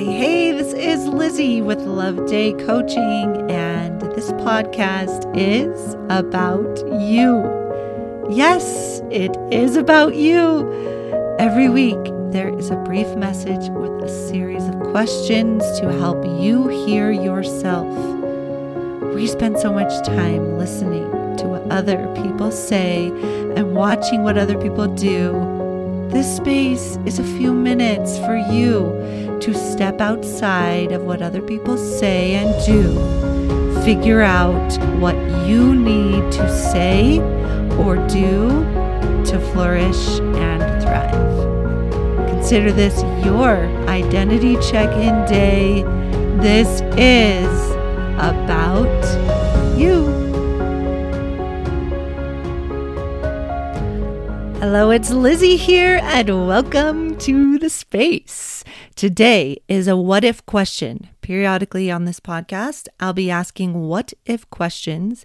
Hey, hey, this is Lizzie with Love Day Coaching, and this podcast is about you. Yes, it is about you. Every week, there is a brief message with a series of questions to help you hear yourself. We spend so much time listening to what other people say and watching what other people do. This space is a few minutes for you to step outside of what other people say and do. Figure out what you need to say or do to flourish and thrive. Consider this your identity check in day. This is about you. Hello, it's Lizzie here, and welcome to the space. Today is a what if question. Periodically on this podcast, I'll be asking what if questions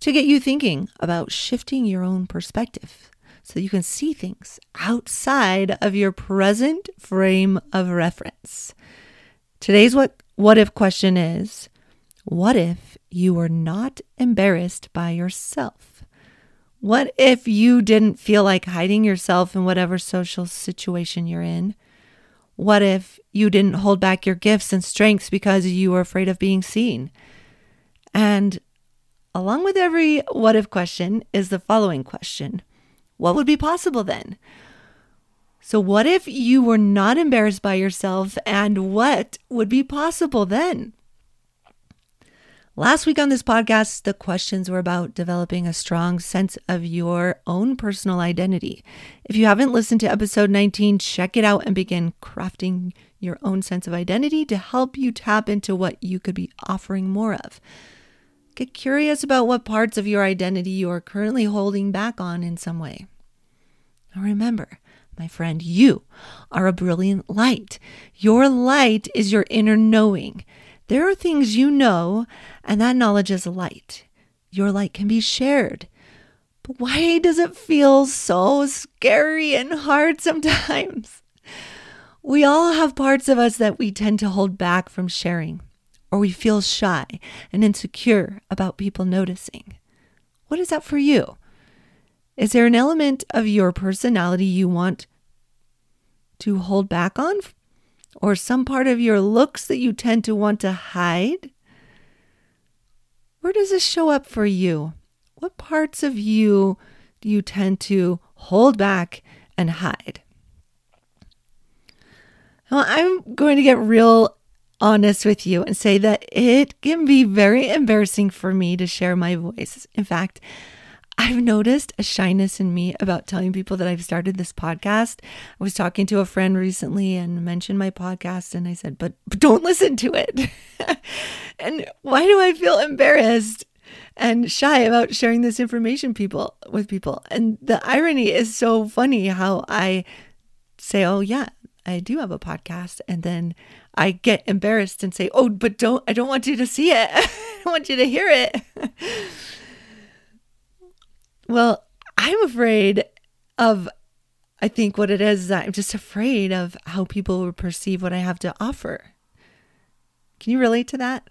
to get you thinking about shifting your own perspective so you can see things outside of your present frame of reference. Today's what what if question is what if you were not embarrassed by yourself? What if you didn't feel like hiding yourself in whatever social situation you're in? What if you didn't hold back your gifts and strengths because you were afraid of being seen? And along with every what if question is the following question What would be possible then? So, what if you were not embarrassed by yourself, and what would be possible then? Last week on this podcast, the questions were about developing a strong sense of your own personal identity. If you haven't listened to episode 19, check it out and begin crafting your own sense of identity to help you tap into what you could be offering more of. Get curious about what parts of your identity you are currently holding back on in some way. Now remember, my friend, you are a brilliant light. Your light is your inner knowing. There are things you know, and that knowledge is light. Your light can be shared. But why does it feel so scary and hard sometimes? We all have parts of us that we tend to hold back from sharing, or we feel shy and insecure about people noticing. What is that for you? Is there an element of your personality you want to hold back on or some part of your looks that you tend to want to hide? Where does this show up for you? What parts of you do you tend to hold back and hide? Well, I'm going to get real honest with you and say that it can be very embarrassing for me to share my voice. In fact, I've noticed a shyness in me about telling people that I've started this podcast. I was talking to a friend recently and mentioned my podcast, and I said, but, but don't listen to it. and why do I feel embarrassed and shy about sharing this information people with people? And the irony is so funny how I say, oh, yeah, I do have a podcast. And then I get embarrassed and say, oh, but don't, I don't want you to see it. I want you to hear it. Well, I'm afraid of, I think what it is, is I'm just afraid of how people will perceive what I have to offer. Can you relate to that?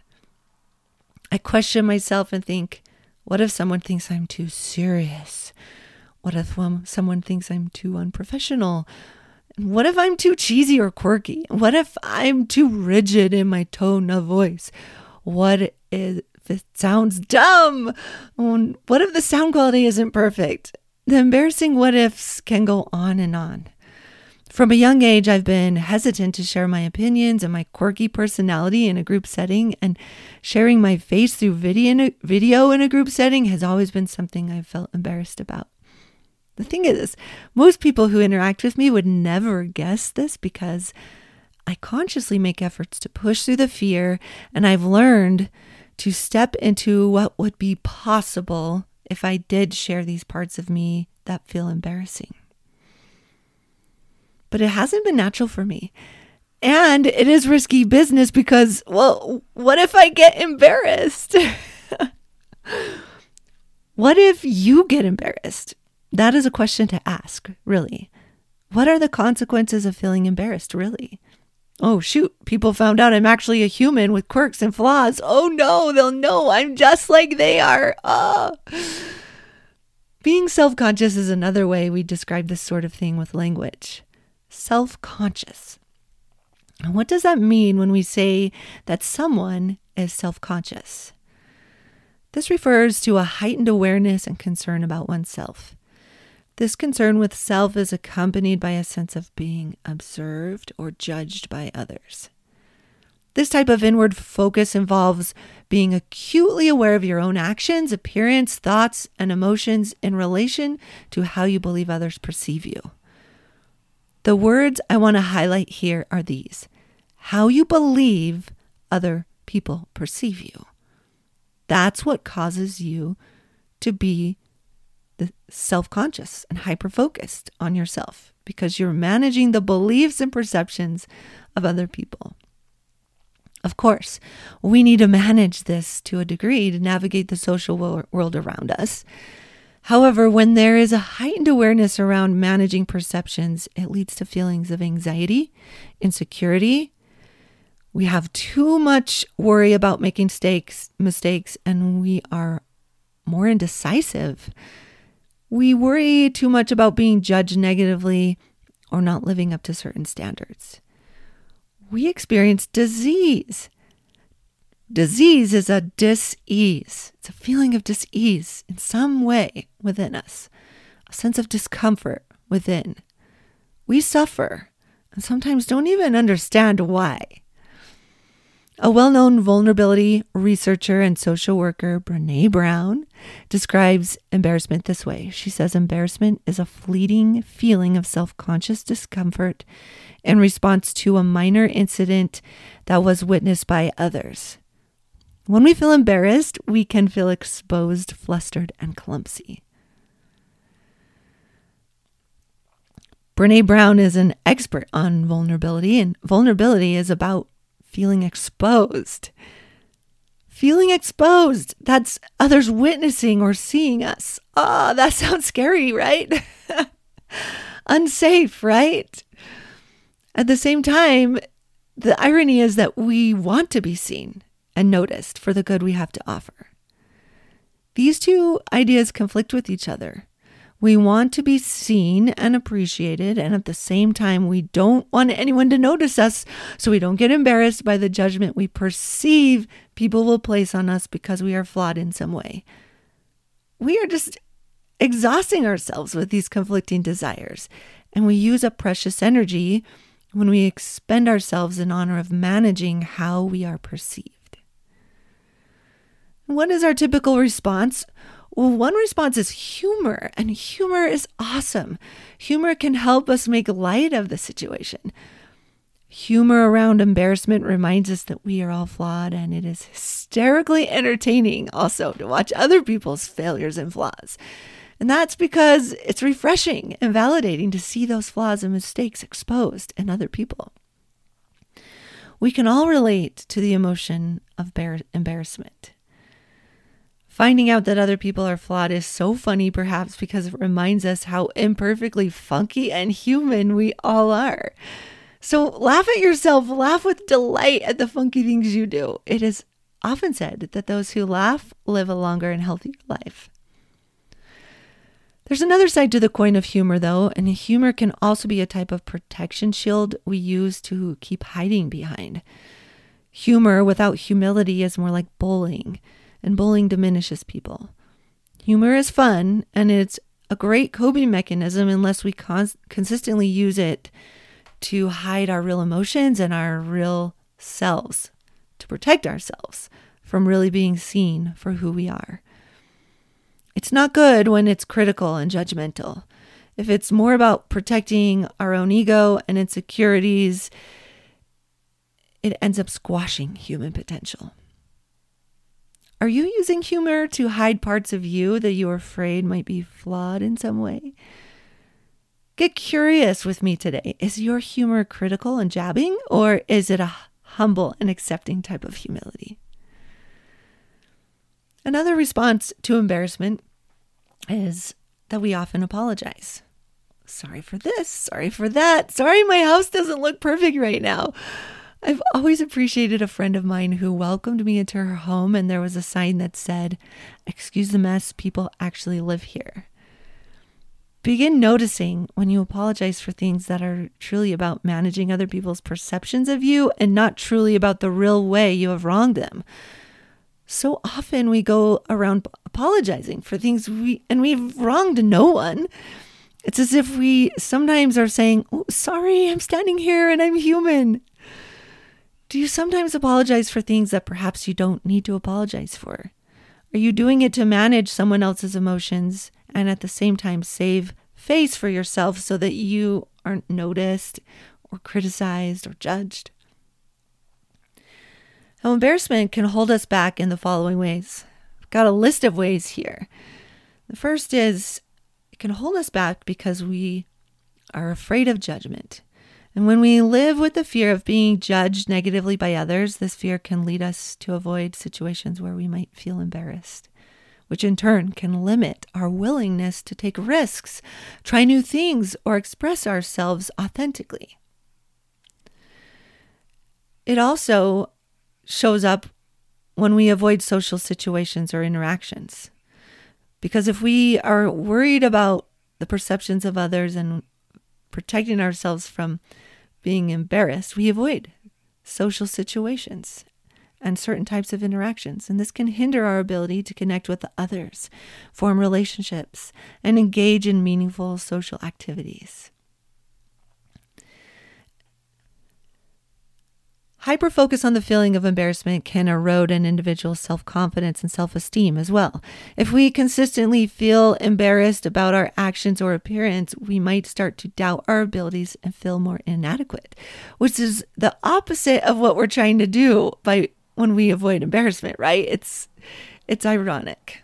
I question myself and think, what if someone thinks I'm too serious? What if someone thinks I'm too unprofessional? What if I'm too cheesy or quirky? What if I'm too rigid in my tone of voice? What is it sounds dumb. Oh, what if the sound quality isn't perfect? The embarrassing what ifs can go on and on. From a young age, I've been hesitant to share my opinions and my quirky personality in a group setting, and sharing my face through video in a group setting has always been something I've felt embarrassed about. The thing is, most people who interact with me would never guess this because I consciously make efforts to push through the fear, and I've learned to step into what would be possible if I did share these parts of me that feel embarrassing. But it hasn't been natural for me. And it is risky business because, well, what if I get embarrassed? what if you get embarrassed? That is a question to ask, really. What are the consequences of feeling embarrassed, really? Oh, shoot, people found out I'm actually a human with quirks and flaws. Oh no, they'll know I'm just like they are. Ah. Being self conscious is another way we describe this sort of thing with language. Self conscious. What does that mean when we say that someone is self conscious? This refers to a heightened awareness and concern about oneself. This concern with self is accompanied by a sense of being observed or judged by others. This type of inward focus involves being acutely aware of your own actions, appearance, thoughts, and emotions in relation to how you believe others perceive you. The words I want to highlight here are these how you believe other people perceive you. That's what causes you to be self conscious and hyper focused on yourself because you're managing the beliefs and perceptions of other people. Of course, we need to manage this to a degree to navigate the social world around us. However, when there is a heightened awareness around managing perceptions, it leads to feelings of anxiety, insecurity. We have too much worry about making mistakes, mistakes, and we are more indecisive we worry too much about being judged negatively or not living up to certain standards. We experience disease. Disease is a dis-ease. It's a feeling of dis-ease in some way within us, a sense of discomfort within. We suffer and sometimes don't even understand why. A well known vulnerability researcher and social worker, Brene Brown, describes embarrassment this way. She says, Embarrassment is a fleeting feeling of self conscious discomfort in response to a minor incident that was witnessed by others. When we feel embarrassed, we can feel exposed, flustered, and clumsy. Brene Brown is an expert on vulnerability, and vulnerability is about feeling exposed. Feeling exposed. That's others witnessing or seeing us. Ah, oh, that sounds scary, right? Unsafe, right? At the same time, the irony is that we want to be seen and noticed for the good we have to offer. These two ideas conflict with each other. We want to be seen and appreciated, and at the same time, we don't want anyone to notice us so we don't get embarrassed by the judgment we perceive people will place on us because we are flawed in some way. We are just exhausting ourselves with these conflicting desires, and we use up precious energy when we expend ourselves in honor of managing how we are perceived. What is our typical response? Well, one response is humor, and humor is awesome. Humor can help us make light of the situation. Humor around embarrassment reminds us that we are all flawed, and it is hysterically entertaining also to watch other people's failures and flaws. And that's because it's refreshing and validating to see those flaws and mistakes exposed in other people. We can all relate to the emotion of embarrassment. Finding out that other people are flawed is so funny, perhaps because it reminds us how imperfectly funky and human we all are. So laugh at yourself, laugh with delight at the funky things you do. It is often said that those who laugh live a longer and healthier life. There's another side to the coin of humor, though, and humor can also be a type of protection shield we use to keep hiding behind. Humor without humility is more like bullying and bullying diminishes people. Humor is fun and it's a great coping mechanism unless we cons- consistently use it to hide our real emotions and our real selves, to protect ourselves from really being seen for who we are. It's not good when it's critical and judgmental. If it's more about protecting our own ego and insecurities, it ends up squashing human potential. Are you using humor to hide parts of you that you're afraid might be flawed in some way? Get curious with me today. Is your humor critical and jabbing, or is it a humble and accepting type of humility? Another response to embarrassment is that we often apologize. sorry for this, sorry for that, sorry my house doesn't look perfect right now. I've always appreciated a friend of mine who welcomed me into her home and there was a sign that said, Excuse the mess, people actually live here. Begin noticing when you apologize for things that are truly about managing other people's perceptions of you and not truly about the real way you have wronged them. So often we go around apologizing for things we and we've wronged no one. It's as if we sometimes are saying, oh, sorry, I'm standing here and I'm human. Do you sometimes apologize for things that perhaps you don't need to apologize for? Are you doing it to manage someone else's emotions and at the same time save face for yourself so that you aren't noticed or criticized or judged? Now, embarrassment can hold us back in the following ways. I've got a list of ways here. The first is it can hold us back because we are afraid of judgment. And when we live with the fear of being judged negatively by others, this fear can lead us to avoid situations where we might feel embarrassed, which in turn can limit our willingness to take risks, try new things, or express ourselves authentically. It also shows up when we avoid social situations or interactions. Because if we are worried about the perceptions of others and protecting ourselves from being embarrassed, we avoid social situations and certain types of interactions. And this can hinder our ability to connect with others, form relationships, and engage in meaningful social activities. Hyper focus on the feeling of embarrassment can erode an individual's self confidence and self esteem as well. If we consistently feel embarrassed about our actions or appearance, we might start to doubt our abilities and feel more inadequate, which is the opposite of what we're trying to do by when we avoid embarrassment, right? It's it's ironic.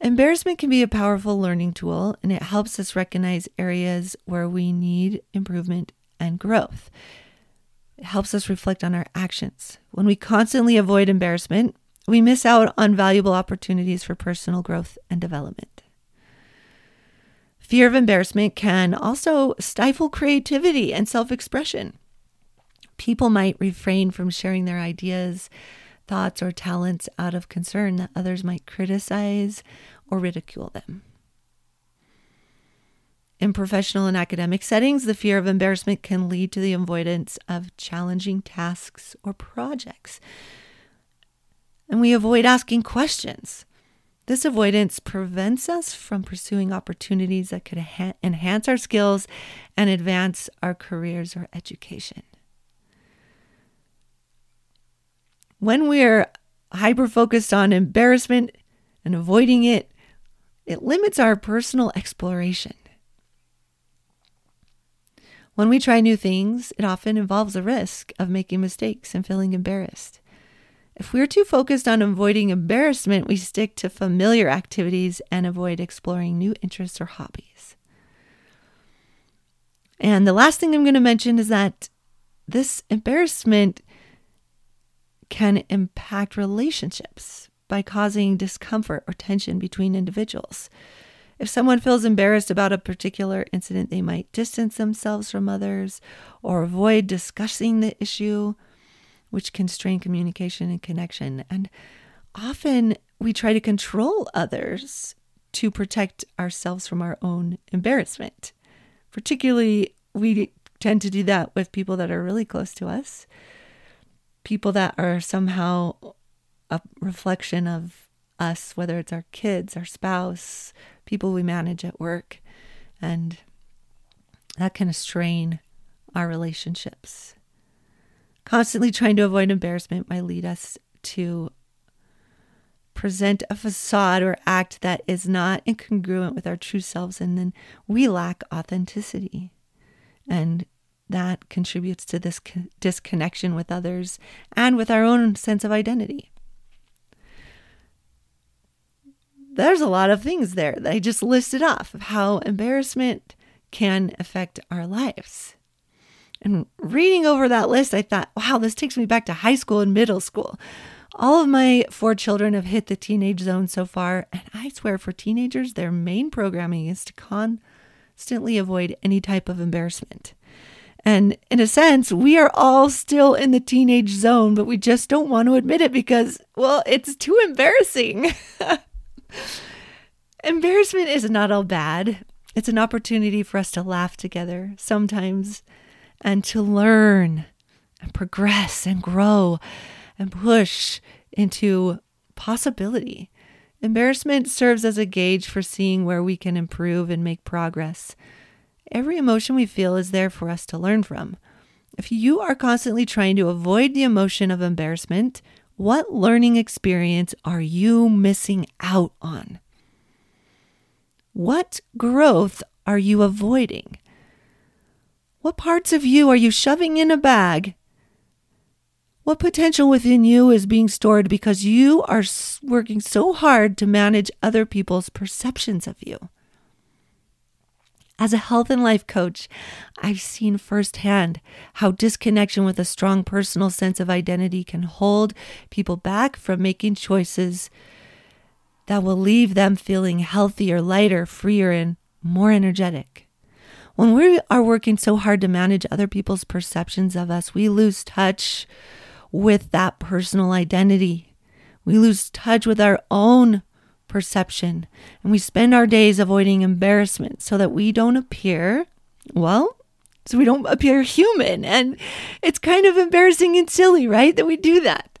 Embarrassment can be a powerful learning tool and it helps us recognize areas where we need improvement and growth. It helps us reflect on our actions. When we constantly avoid embarrassment, we miss out on valuable opportunities for personal growth and development. Fear of embarrassment can also stifle creativity and self expression. People might refrain from sharing their ideas, thoughts, or talents out of concern that others might criticize or ridicule them. In professional and academic settings, the fear of embarrassment can lead to the avoidance of challenging tasks or projects. And we avoid asking questions. This avoidance prevents us from pursuing opportunities that could ha- enhance our skills and advance our careers or education. When we're hyper focused on embarrassment and avoiding it, it limits our personal exploration. When we try new things, it often involves a risk of making mistakes and feeling embarrassed. If we're too focused on avoiding embarrassment, we stick to familiar activities and avoid exploring new interests or hobbies. And the last thing I'm going to mention is that this embarrassment can impact relationships by causing discomfort or tension between individuals. If someone feels embarrassed about a particular incident, they might distance themselves from others or avoid discussing the issue, which can strain communication and connection. And often we try to control others to protect ourselves from our own embarrassment. Particularly, we tend to do that with people that are really close to us, people that are somehow a reflection of us, whether it's our kids, our spouse, people we manage at work. And that can strain our relationships. Constantly trying to avoid embarrassment might lead us to present a facade or act that is not incongruent with our true selves, and then we lack authenticity. And that contributes to this disconnection with others and with our own sense of identity. There's a lot of things there that I just listed off of how embarrassment can affect our lives. And reading over that list, I thought, wow, this takes me back to high school and middle school. All of my four children have hit the teenage zone so far, and I swear for teenagers, their main programming is to constantly avoid any type of embarrassment. And in a sense, we are all still in the teenage zone, but we just don't want to admit it because, well, it's too embarrassing. Embarrassment is not all bad. It's an opportunity for us to laugh together sometimes and to learn and progress and grow and push into possibility. Embarrassment serves as a gauge for seeing where we can improve and make progress. Every emotion we feel is there for us to learn from. If you are constantly trying to avoid the emotion of embarrassment, what learning experience are you missing out on? What growth are you avoiding? What parts of you are you shoving in a bag what potential within you is being stored because you are working so hard to manage other people's perceptions of you? As a health and life coach, I've seen firsthand how disconnection with a strong personal sense of identity can hold people back from making choices that will leave them feeling healthier, lighter, freer, and more energetic. When we are working so hard to manage other people's perceptions of us, we lose touch with that personal identity. We lose touch with our own perception and we spend our days avoiding embarrassment so that we don't appear, well, so we don't appear human. And it's kind of embarrassing and silly, right? That we do that.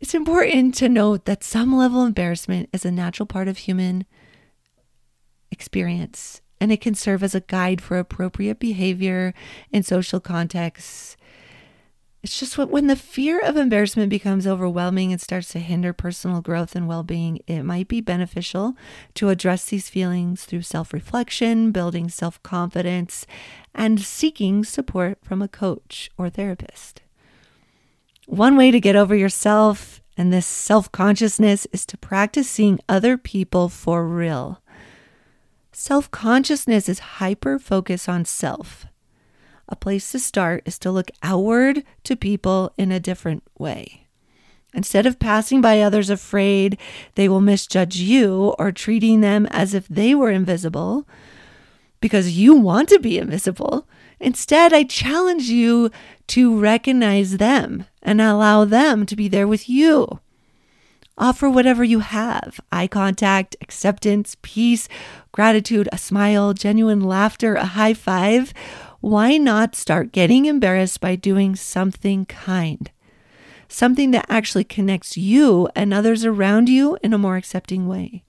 It's important to note that some level of embarrassment is a natural part of human experience and it can serve as a guide for appropriate behavior in social contexts it's just when the fear of embarrassment becomes overwhelming and starts to hinder personal growth and well being, it might be beneficial to address these feelings through self reflection, building self confidence, and seeking support from a coach or therapist. One way to get over yourself and this self consciousness is to practice seeing other people for real. Self consciousness is hyper focus on self a place to start is to look outward to people in a different way. Instead of passing by others afraid they will misjudge you or treating them as if they were invisible because you want to be invisible, instead, I challenge you to recognize them and allow them to be there with you. Offer whatever you have eye contact, acceptance, peace, gratitude, a smile, genuine laughter, a high five, why not start getting embarrassed by doing something kind? Something that actually connects you and others around you in a more accepting way.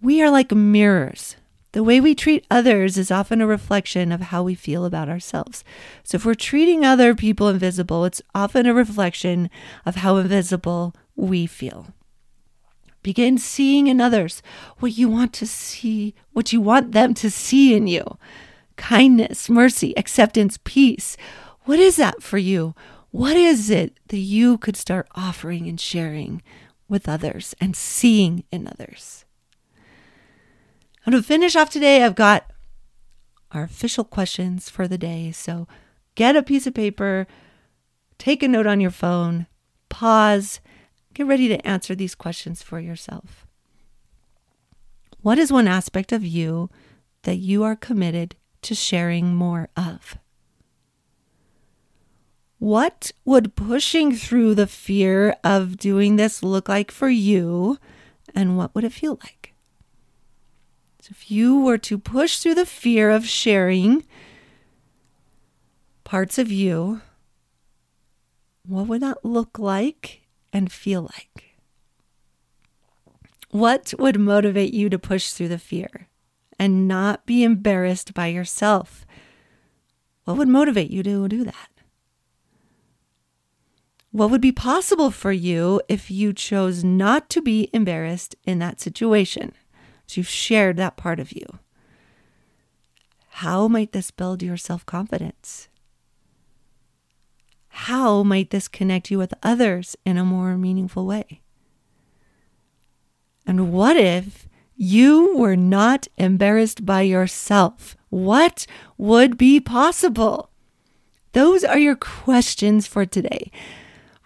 We are like mirrors. The way we treat others is often a reflection of how we feel about ourselves. So if we're treating other people invisible, it's often a reflection of how invisible we feel. Begin seeing in others what you want to see, what you want them to see in you kindness, mercy, acceptance, peace. What is that for you? What is it that you could start offering and sharing with others and seeing in others? And to finish off today, I've got our official questions for the day. So get a piece of paper, take a note on your phone, pause, get ready to answer these questions for yourself. What is one aspect of you that you are committed to sharing more of. What would pushing through the fear of doing this look like for you, and what would it feel like? So, if you were to push through the fear of sharing parts of you, what would that look like and feel like? What would motivate you to push through the fear? And not be embarrassed by yourself. What would motivate you to do that? What would be possible for you if you chose not to be embarrassed in that situation? So you've shared that part of you. How might this build your self confidence? How might this connect you with others in a more meaningful way? And what if you were not embarrassed by yourself. What would be possible? Those are your questions for today.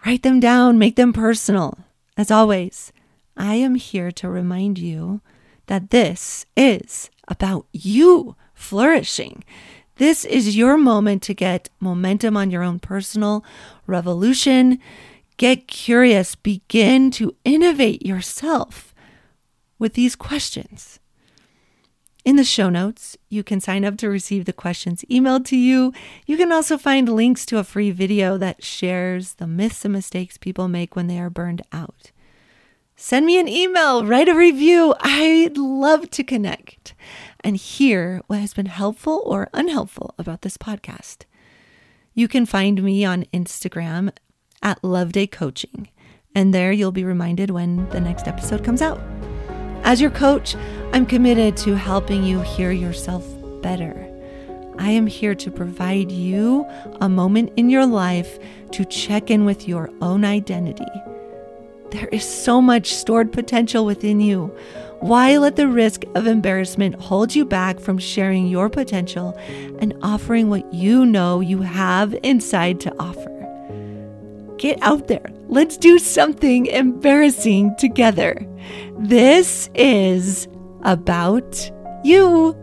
Write them down, make them personal. As always, I am here to remind you that this is about you flourishing. This is your moment to get momentum on your own personal revolution. Get curious, begin to innovate yourself with these questions. In the show notes, you can sign up to receive the questions emailed to you. You can also find links to a free video that shares the myths and mistakes people make when they are burned out. Send me an email, write a review. I'd love to connect and hear what has been helpful or unhelpful about this podcast. You can find me on Instagram at Love Day Coaching, and there you'll be reminded when the next episode comes out. As your coach, I'm committed to helping you hear yourself better. I am here to provide you a moment in your life to check in with your own identity. There is so much stored potential within you. Why let the risk of embarrassment hold you back from sharing your potential and offering what you know you have inside to offer? Get out there. Let's do something embarrassing together. This is about you.